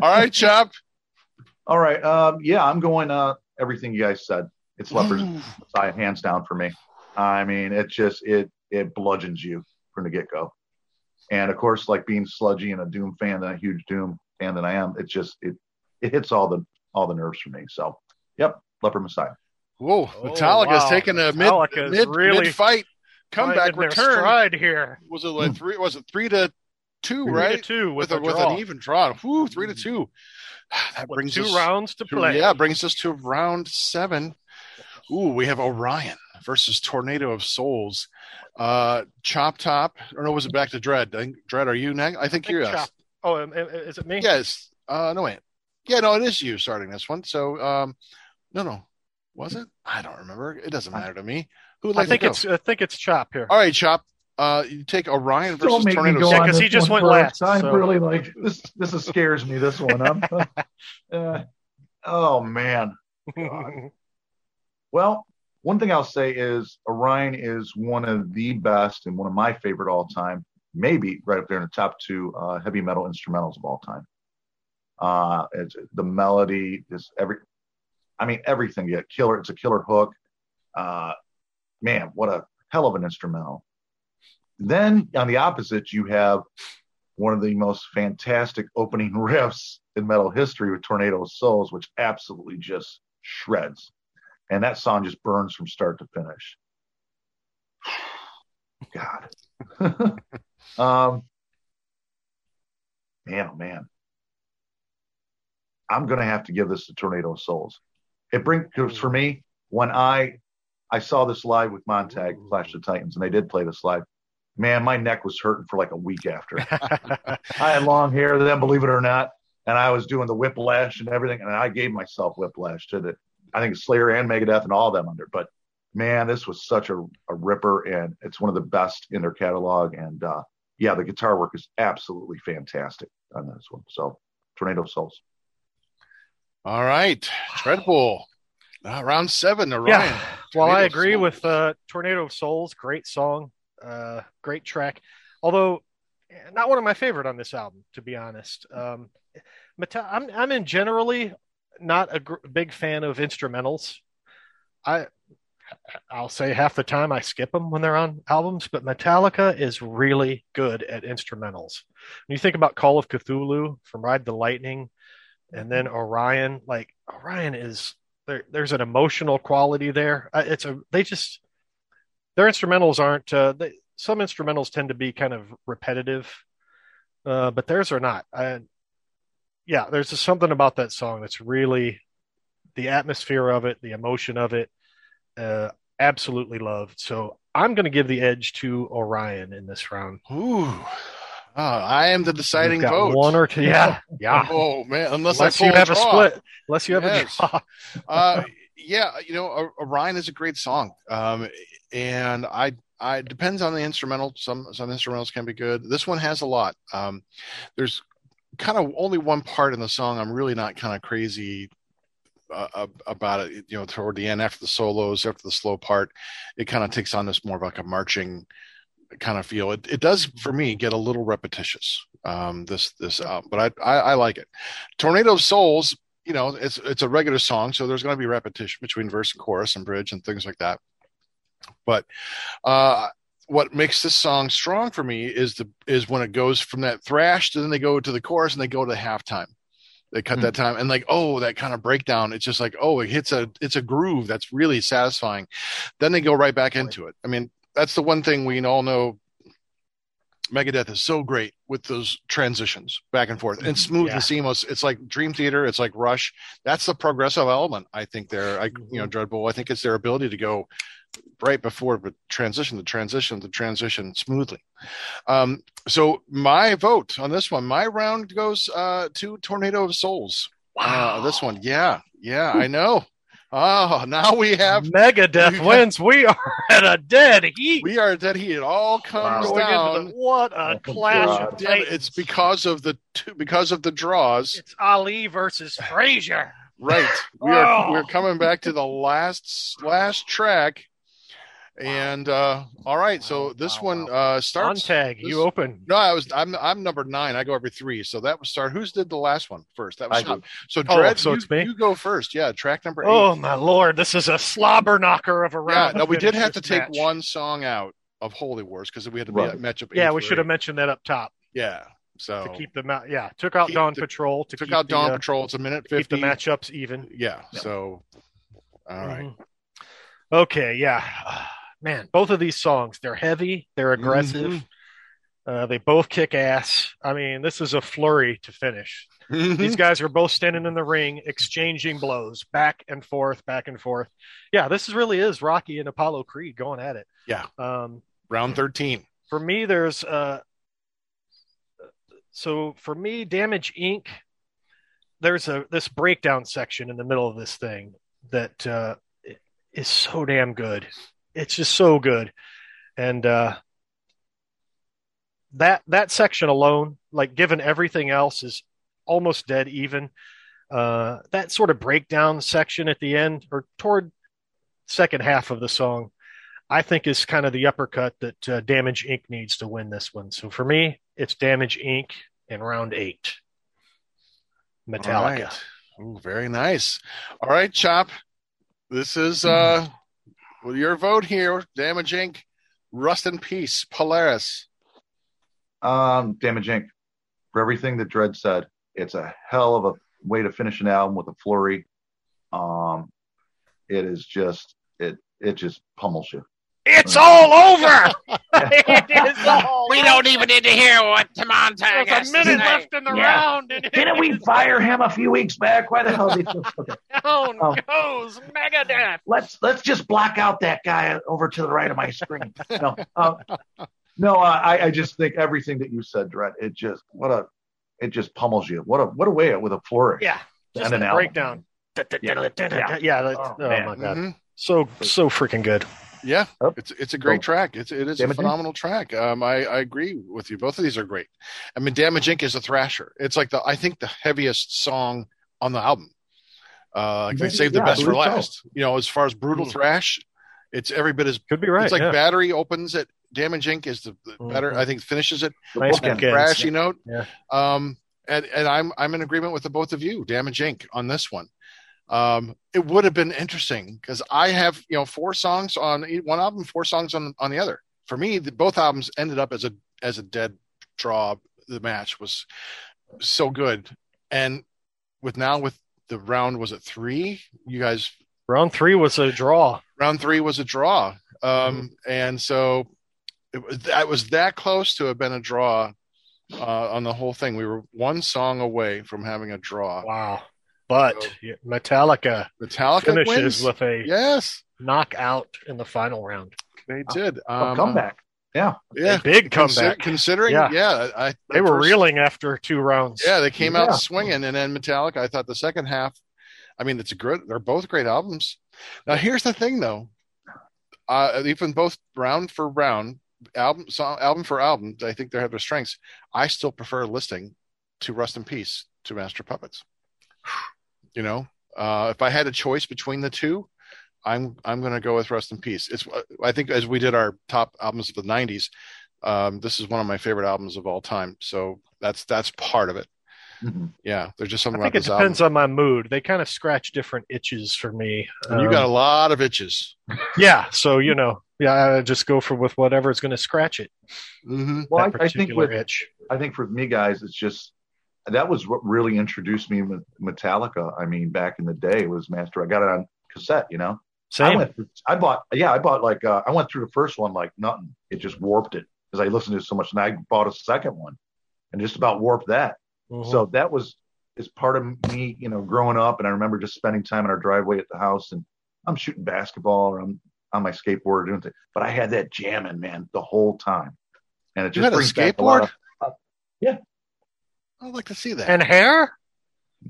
right, Chop. All right. Um, yeah, I'm going uh, everything you guys said. It's Leper's Messiah, hands down for me. I mean, it just it it bludgeons you from the get go. And of course, like being sludgy and a Doom fan, and a huge Doom fan that I am, it just it it hits all the all the nerves for me. So, yep, Leper Messiah. Whoa, Oh, Metallica's wow. taking a mid Metallica's mid really mid fight comeback Finding return. stride here. Was it like three? Was it three to two? Three right, Three to two with, with, a, a with an even draw. Whew, three to two. *sighs* That With brings two us rounds to to- play. Yeah, brings us to round seven. Ooh, we have Orion versus Tornado of Souls. Uh, Chop Top, or no, was it back to Dread? I think, Dread, are you next? I think I think you're Chop- Oh, is it me? Yes. Uh, no wait. Yeah, no, it is you starting this one. So, um, no, no, was it? I don't remember. It doesn't matter to me. Who would I think it's I think it's Chop here. All right, Chop. Uh, you take Orion versus Don't make me Tornado. go Yeah, on 'cause he just went first. last, I'm so- really like this. This is scares me. This one. I'm, *laughs* uh, oh man. Well, one thing I'll say is Orion is one of the best and one of my favorite all time, maybe right up there in the top two uh, heavy metal instrumentals of all time. Uh, it's the melody is every, I mean everything. Yeah, killer. It's a killer hook. Uh, man, what a hell of an instrumental. Then on the opposite, you have one of the most fantastic opening *laughs* riffs in metal history with Tornado of Souls, which absolutely just shreds. And that song just burns from start to finish. *sighs* God. *laughs* um, man, oh man. I'm gonna have to give this to Tornado of Souls. It brings for me, when I I saw this live with Montag, Clash of the Titans, and they did play this live. Man, my neck was hurting for like a week after. *laughs* I had long hair then, believe it or not, and I was doing the whiplash and everything, and I gave myself whiplash to the, I think Slayer and Megadeth and all of them under. But man, this was such a, a ripper, and it's one of the best in their catalog. And uh, yeah, the guitar work is absolutely fantastic on this one. So, Tornado Souls. All right, Bull. Uh, round seven, Orion. yeah. Well, I agree Souls. with uh, Tornado of Souls. Great song, uh, great track. Although not one of my favorite on this album, to be honest. Um, I'm I'm in generally not a gr- big fan of instrumentals. I I'll say half the time I skip them when they're on albums, but Metallica is really good at instrumentals. When you think about Call of Cthulhu from Ride the Lightning, and then Orion, like Orion is there. There's an emotional quality there. It's a they just their instrumentals aren't. Uh, they, some instrumentals tend to be kind of repetitive, uh, but theirs are not. I, yeah, there's just something about that song that's really the atmosphere of it, the emotion of it. Uh, absolutely loved. So I'm going to give the edge to Orion in this round. Ooh, Uh, I am the deciding vote. One or two. *laughs* Yeah, yeah. Oh man, unless, Unless I you have a draw. split. Unless you have Yes. a draw. *laughs* uh, yeah, you know, Orion is a great song, um, and I, I depends on the instrumental. Some some instrumentals can be good. This one has a lot. Um, there's kind of only one part in the song I'm really not kind of crazy uh, about it. You know, toward the end, after the solos, after the slow part, it kind of takes on this more of like a marching kind of feel. It, it does for me get a little repetitious. Um, this this album, but I, I I like it. Tornado of Souls you know, it's it's a regular song, so there's going to be repetition between verse and chorus and bridge and things like that. But uh, what makes this song strong for me is the is when it goes from that thrash to then they go to the chorus and they go to the halftime. They cut that time and like oh that kind of breakdown. It's just like oh it hits a it's a groove that's really satisfying. Then they go right back into it. I mean that's the one thing we all know. Megadeth is so great with those transitions back and forth and smooth Yeah. and seamless. It's like Dream Theater. It's like Rush. That's the progressive element. I think there. I you know Dreadful. I think it's their ability to go right before the transition, the transition, the transition smoothly. Um, so my vote on this one, my round goes uh, to Tornado of Souls. Uh, this one, yeah, yeah, I know. Oh, now we have Megadeth we have- wins. We are at a dead heat. we are dead heat. It all comes Going into down. the- what a Oh, clash of titans. it's because of the two, because of the draws. it's Ali versus Frazier. Right. We are Oh. we're coming back to the last last track. And uh all right, so this wow, one wow. uh Montag, this- you open. No, I was I'm I'm number nine. I go every three. So that was start. Who's did the last one first? That was I do. so Oh, Dread. so you, it's me? you go first. Yeah, track number eight. Oh my lord, this is a slobber knocker of a yeah. round. No, we did have to take match. one song out of Holy Wars because we had to be Right. a matchup. Yeah, we should have mentioned that up top Yeah. So to keep them out. Yeah, took out Dawn the- Patrol to took keep out the, Dawn uh, Patrol. It's a minute keep the fifty. matchups even. Yeah. Yeah. So all right. Mhm. Okay, yeah. Man, both of these songs, they're heavy, they're aggressive. Mhm. Uh, they both kick ass. I mean, this is a flurry to finish. Mm-hmm. These guys are both standing in the ring, exchanging blows back and forth, back and forth. Yeah, this is really is Rocky and Apollo Creed going at it. Yeah. Um, Round thirteen. for me, there's uh, so for me, Damage Inc. There's a this breakdown section in the middle of this thing that uh, is so damn good. It's just so good, and uh, that that section alone, like given everything else, is almost dead even. Uh, that sort of breakdown section at the end or toward second half of the song, I think is kind of the uppercut that uh, Damage Inc. needs to win this one. So for me, it's Damage Inc. in round eight. Metallica. All right. Ooh, very nice. All right, Chop. This is uh your vote here. Damage Inc. Rust in Peace. Polaris. Um, Damage Inc. For everything that Dread said, it's a hell of a way to finish an album with a flurry. Um, it is just it it just pummels you. It's all over. *laughs* it is all We don't even need to hear what Tamontag There's has a minute say. left in the Yeah. round. And Didn't we fire him a few weeks back? Why the hell did he okay. down *laughs* Um, goes Megadeth. let's let's just block out that guy over to the right of my screen. No, uh, no, uh, I, I just think everything that you said, Dread, it just what a it just pummels you. What a what a way with a flourish. Yeah, just And an a album. breakdown. Yeah. Yeah, yeah. Oh, oh my god, Mhm. so so freaking good. Yeah, Yep. it's it's a great So- track. It's it is a phenomenal track. Um, I I agree with you. Both of these are great. I mean, Damage Inc. is a thrasher. It's like the I think the heaviest song on the album. Uh, like they Yeah, saved the I best for believe so. last. You know, as far as brutal Mm. thrash, it's every bit as Could be right. it's like yeah. Battery opens it. Damage Inc. is the, the better. Mhm. I think finishes it. The Nice. Thrashy note. Yeah. Um, and and I'm I'm in agreement with the both of you, Damage Inc. on this one. Um, it would have been interesting because I have you know four songs on one album, four songs on on the other. For me, the, both albums ended up as a as a dead draw. The match was so good, and with now with the round was it three? You guys Round three was a draw. round three was a draw, um, and so it was that was that close to have been a draw uh, on the whole thing. We were one song away from having a draw. Wow. But So- Metallica Metallica finishes wins. with a yes, knockout in the final round. they did. A Um, comeback. Yeah, Yeah, Big Consi- comeback. considering, yeah, Yeah. I They were first- reeling after two rounds. Yeah, they came Yeah. out swinging, and then Metallica. I thought the second half. I mean, it's a good. They're both great albums. Now, here's the thing, though. Uh, even both round for round, album song, album for album, I think they have their strengths. I still prefer listening to Rust in Peace to Master Puppets. *sighs* *sighs* *sighs* You know, uh, if I had a choice between the two, I'm I'm going to go with Rust in Peace. It's I think as we did our top albums of the '90s, um, this is one of my favorite albums of all time. So that's that's part of it. Mhm. Yeah, there's just something. I something think about it this depends album. on my mood. They kind of scratch different itches for me. And you Um, got a lot of itches. yeah. So you know, yeah, I just go for with whatever is going to scratch it. hmm well, I, I think with itch. I think for me guys, it's just that was what really introduced me with Metallica. I mean, back in the day, was Master. I got it on cassette. You know, I Same. went. Through, I bought. Yeah, I bought like uh, I went through the first one like nothing. It just warped it because I listened to it so much, and I bought a second one, and just about warped that. Mhm. So that was is part of me, you know, growing up. And I remember just spending time in our driveway at the house, and I'm shooting basketball or I'm on my skateboard doing things. But I had that jamming, man, the whole time, and it You just had a brings back a lot skateboard? of I'd like to see that. and hair.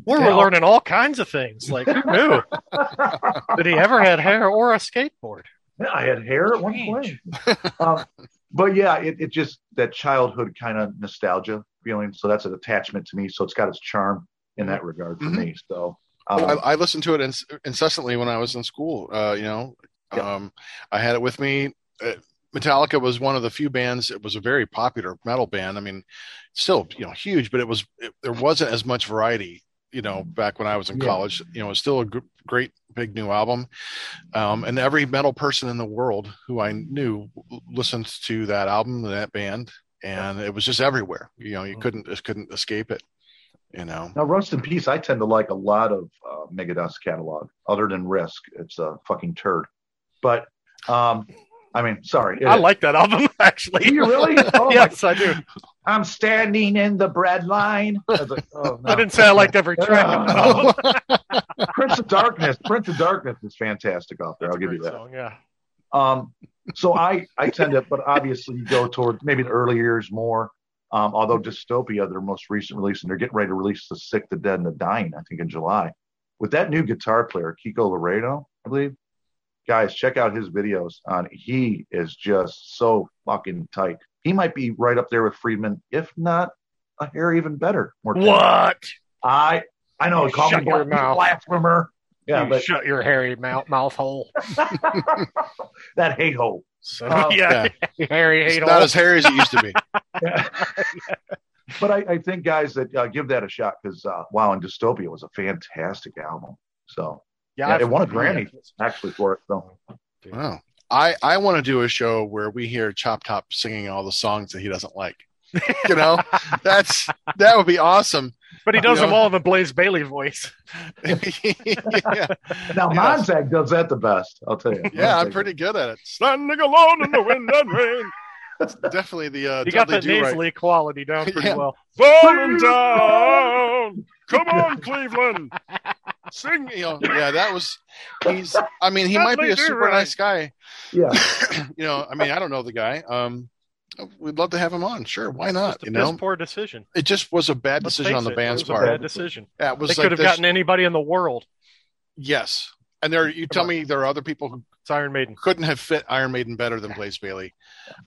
We're Yeah. learning all kinds of things. Like who knew *laughs* that he ever had hair or a skateboard? Yeah, I had hair at one point. *laughs* um, but yeah, it, it just that childhood kind of nostalgia feeling. So that's an attachment to me. So it's got its charm in that regard for Mhm. me. So um, I, I listened to it inc- incessantly when I was in school. Uh, you know, Yeah. um, I had it with me. Uh, Metallica was one of the few bands. It was a very popular metal band. I mean, still, you know, huge, but it was it, there wasn't as much variety. You know, back when I was in Yeah. college, you know, it was still a great big new album. Um, and every metal person in the world who I knew listened to that album, that band, and it was just everywhere. You know, you couldn't just couldn't escape it. You know, now Rust in Peace, I tend to like a lot of uh, Megadeth's catalog, other than Risk. It's a fucking turd. But um, I mean, sorry. it I like that album *laughs* actually. Do you really? Oh, yes, I do. I'm standing in the bread line. I, like, oh, no. I didn't say I liked every track. the. *laughs* Prince of Darkness. Prince of Darkness is fantastic off there. That's I'll give you that. song, yeah. Um, so I, I tend to, but obviously you go toward maybe the early years more. Um, although Dystopia, their most recent release, and they're getting ready to release The Sick, the Dead, and the Dying, I think in July. With that new guitar player, Kiko Loureiro, I believe. Guys, check out his videos on he is just so fucking tight. He might be right up there with Friedman, if not a hair even better. More. What? I I know, You call me shut your bla- mouth. blasphemer. Yeah, you but shut your hairy mouth, mouth hole. *laughs* *laughs* that hate hole. So, Um, yeah, *laughs* hairy it's hate not hole. as hairy as it used to be. but I, I think guys that uh, give that a shot because uh, wow, and Dystopia was a fantastic album. So yeah, I've- it won a Grammy actually for it. So Wow. I, I want to do a show where we hear Chop Top singing all the songs that he doesn't like. *laughs* You know, that's that would be awesome. But he does You them know? all in the Blaze Bayley voice. *laughs* yeah, now Yes. Montag does that the best. I'll tell you. *laughs* yeah, I'm pretty good at it. Standing alone in the wind and rain. That's definitely the uh, You got Dudley that Do-Right. nasally quality down pretty Yeah. well. Falling down. Come on, Cleveland. Sing, you know, yeah, that was. He's. I mean, he might be a super Do-Right. nice guy. Yeah, *coughs* you know, I mean, I don't know the guy. Um, we'd love to have him on. Sure, why not? Just a You know, poor decision. it just was a bad Let's decision on the it, band's it was a part. bad decision. Yeah, it was They like could have this- gotten anybody in the world. Yes, and there. You tell on. me there are other people who It's Iron Maiden. couldn't have fit Iron Maiden better than Blaze Bayley.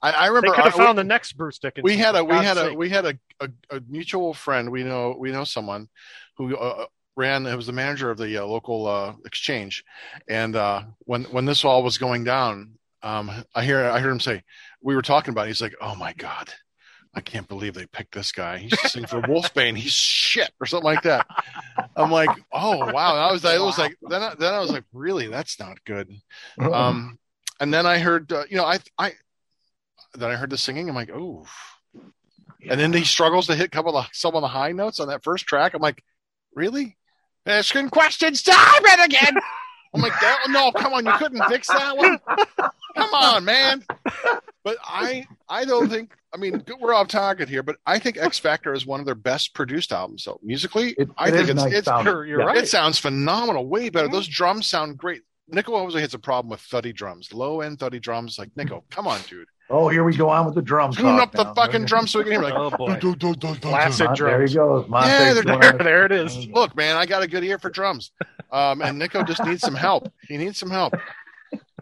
I, I They remember could have I- found the next Bruce Dickinson. we had a we had a we had a, a, a mutual friend we know we know someone who uh, ran it was the manager of the uh, local uh, exchange. And uh, when when this all was going down um, i hear i heard him say we were talking about it, he's like oh my god. I can't believe they picked this guy. He's singing for wolfsbane. He's shit or something like that. I'm like oh wow. I was i was like then I, then i was like really? That's not good. Um, and then I heard, uh, you know, I, I, then I heard the singing. I'm like, oh, and then he struggles to hit couple of some of the high notes on that first track. I'm like, really? Asking questions, time and again. I'm like, that, no, come on, you couldn't fix that one. Come on, man. But I, I don't think. I mean, we're off target here, but I think X Factor is one of their best produced albums. So musically, It- I it think it's nice it's sounding. You're, you're Yeah. right. it sounds phenomenal, way better. Those drums sound great. Nicko always has a problem with thuddy drums, low end thuddy drums. Like Nicko, come on, dude, Oh, here we go on with the drum. tune talk up the now. fucking drums so we can hear. Like, *laughs* Oh boy. "Do, do, do, do, do." Flaccid Mon- There he goes. Monte's Yeah, they're There, there it is. *laughs* look, man, I got a good ear for drums. Um, and Nicko just needs some help. He needs some help.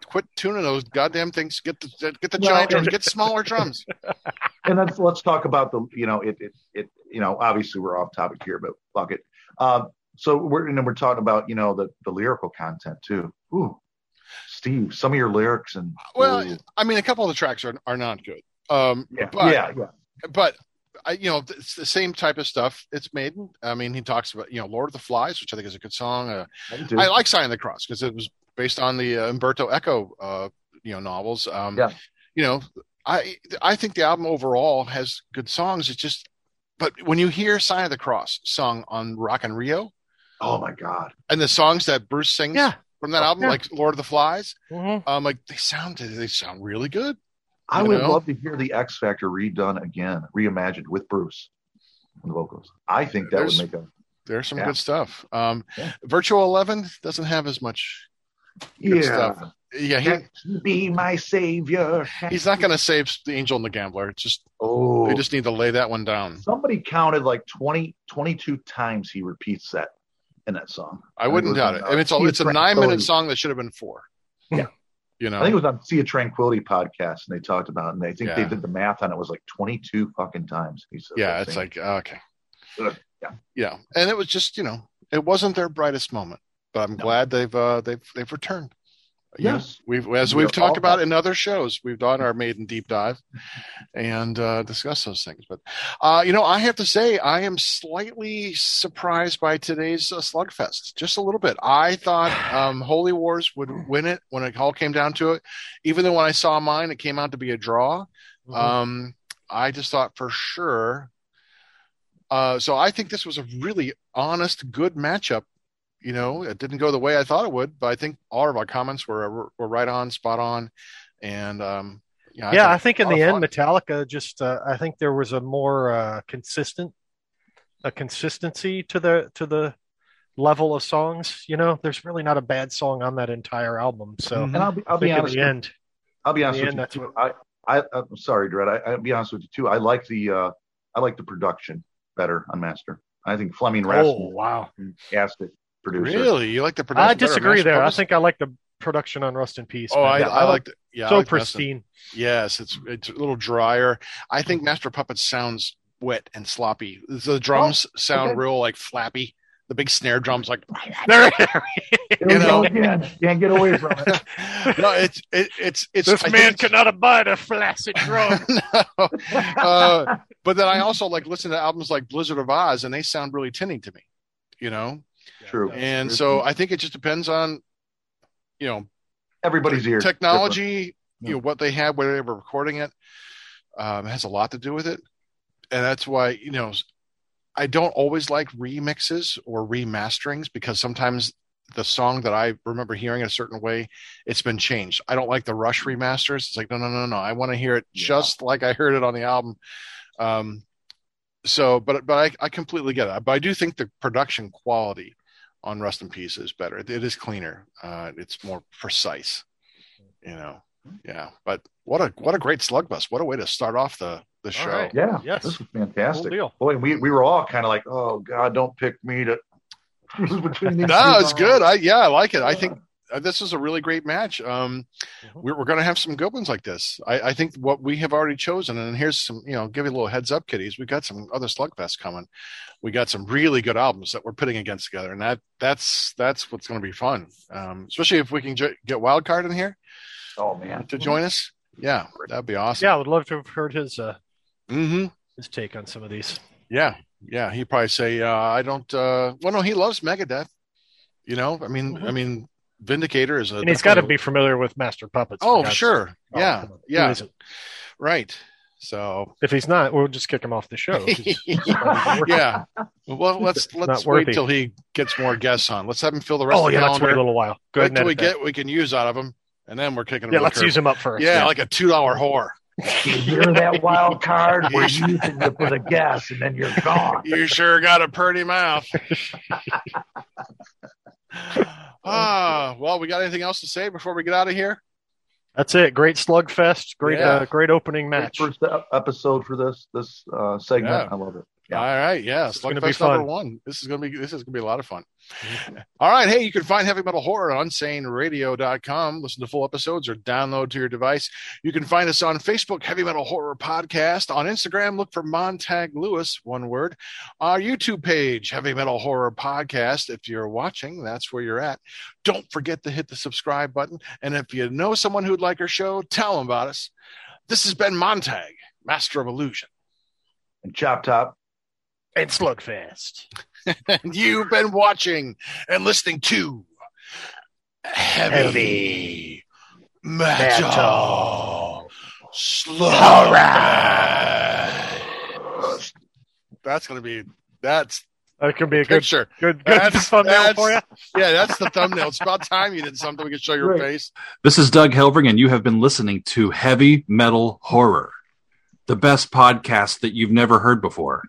Quit tuning those goddamn things. Get the get the giant drums. Get smaller drums. *laughs* and let's let's talk about the you know it it, it you know obviously we're off topic here but fuck it um so we're and then we're talking about you know the the lyrical content too Ooh, steve some of your lyrics and Well, ooh. I mean, a couple of the tracks are are not good. Um, yeah but- yeah yeah but I, you know, it's the same type of stuff. It's Maiden. I mean, he talks about you know Lord of the Flies, which I think is a good song. Uh, I like Sign of the Cross because it was based on the uh, Umberto Eco, uh, you know, novels. Um, Yeah. You know, I I think the album overall has good songs. It's just, but when you hear Sign of the Cross sung on Rock in Rio, oh my god and the songs that Bruce sings Yeah. From that album, Yeah. like Lord of the Flies, Mhm. um, like they sound they sound really good. i would know? love to hear the x factor redone again reimagined with bruce on the vocals i think that There's- would make a There's some Yeah. good stuff. Um, Yeah. Virtual Eleven doesn't have as much good yeah stuff. Yeah, he, Can't be my savior he's not going to save the Angel and the Gambler. It's just oh they just need to lay that one down. somebody counted like 20 22 times he repeats that in that song I wouldn't doubt it. I mean, it's a, it's a nine minute song that should have been four. Yeah. You know, I think it was on Sea of Tranquility podcast, and they talked about, it, and they think they did the math on it was like 22 fucking times. Yeah, it's like okay, Ugh, yeah. yeah, and it was just you know, it wasn't their brightest moment, but I'm No. glad they've uh, they've they've returned. Yes, we've as We we've talked about in other shows, we've done our maiden deep dive and uh, discussed those things. But uh, you know, I have to say, I am slightly surprised by today's uh, Slugfest, just a little bit. I thought um, Holy Wars would win it when it all came down to it, even though when I saw mine, it came out to be a draw. Mhm. Um, I just thought for sure. Uh, so I think this was a really honest, good matchup. You know, it didn't go the way I thought it would, but I think all of our comments were were, were right on, spot on, and um, yeah, yeah, I thought think in the end, fun. Metallica just uh, I think there was a more uh, consistent a consistency to the to the level of songs. You know, there's really not a bad song on that entire album. So Mhm. and I'll be, I'll be think in honest. the with- end, I'll be honest with the you. end, Too. I, I, I'm sorry, Dread. I, I'll be honest with you too. I like the, uh, I like the production better on Master. I think Flemming oh Rasmussen, wow, fantastic producer. really, you like the production? I disagree Master there. I think I like the production on Rust in Peace. Oh, I, man. I, I like the, yeah, so like Master- pristine. Yes, it's it's a little drier. I think Master Puppets sounds wet and sloppy. The drums sound okay. real like flappy. The big snare drums like *laughs* There- Here we You know. again. Can't get away from it. *laughs* no, it's it, it's it's this I man it's- cannot abide a flaccid drum. *laughs* no. uh, but then I also like listen to albums like Blizzard of Ozz, and they sound really tinny to me, you know. True. And so I think it just depends on, you know, Everybody's ear. technology, Yeah. you know, what they have, where they were recording it, um, has a lot to do with it. And that's why, you know, I don't always like remixes or remasterings because sometimes the song that I remember hearing a certain way, it's been changed. I don't like the Rush remasters. It's like, no, no, no, no. I want to hear it Yeah. just like I heard it on the album. Um, so, but but I, I completely get it. But I do think the production quality on Rust in Peace is better. It is cleaner. Uh, it's more precise. You know, yeah. But what a what a great slug bus. What a way to start off the the show. right. Yeah. Yes. This is Cool fantastic. deal. Boy, we, we were all kind of like, oh God, don't pick me to. *laughs* No, it's good. I yeah, I like it. I think this is a really great match. Um, Mhm. we're, we're going to have some good ones like this. I, I think what we have already chosen, and here's some, you know, give you a little heads up, kiddies. We've got some other slugfest coming. We got some really good albums that we're putting against together, and that that's that's what's going to be fun. Um, especially if we can j- get Wildcard in here Oh man. to join us. Yeah, that'd be awesome. Yeah, I would love to have heard his uh, hmm his take on some of these. Yeah, yeah. He'd probably say, uh, "I don't." Uh, well, no, he loves Megadeth. You know, I mean, I mean, Vindicator is a. And he's got to be familiar with Master Puppets. Oh, God's sure. Oh, yeah, come on. Who yeah. Right. So If he's not, we'll just kick him off the show. *laughs* yeah. Well, let's *laughs* let's Not wait worthy. till he gets more guests on. Let's have him fill the rest oh of the yeah, let's wait a little while. Go Wait ahead and till we that. get we can use out of him, and then we're kicking him. Out. Yeah, let's curb. use him up first. Yeah, like a two dollar whore. You're that wild card. *laughs* We're using you for the gas, and then you're gone. You sure got a pretty mouth. *laughs* Ah, Uh, well, we got anything else to say before we get out of here? That's it. Great slugfest. Great, Yeah. uh, great opening Great match. First episode for this this uh, segment. Yeah. I love it. Yeah. All right, yeah, This is gonna be Slugfest number one. This is gonna be this is gonna be a lot of fun. *laughs* All right, hey, you can find heavy metal horror on unsaneradio.com. Listen to full episodes or download to your device. You can find us on Facebook, Heavy Metal Horror Podcast. On Instagram, look for Montag Lewis, one word. Our YouTube page, Heavy Metal Horror Podcast. If you're watching, that's where you're at. Don't forget to hit the subscribe button. And if you know someone who'd like our show, tell them about us. This has been Montag, Master of Illusion. And Chop Top. And slugfest. and *laughs* you've been watching and listening to Heavy, Metal, Metal. Slug. That's going to be, that's That could be a good, picture. good, good That's- thumbnail that's- for you. *laughs* Yeah, that's the thumbnail. It's about time you did something we could show your Right. face. This is Doug Helvering, and you have been listening to Heavy Metal Horror, the best podcast that you've never heard before.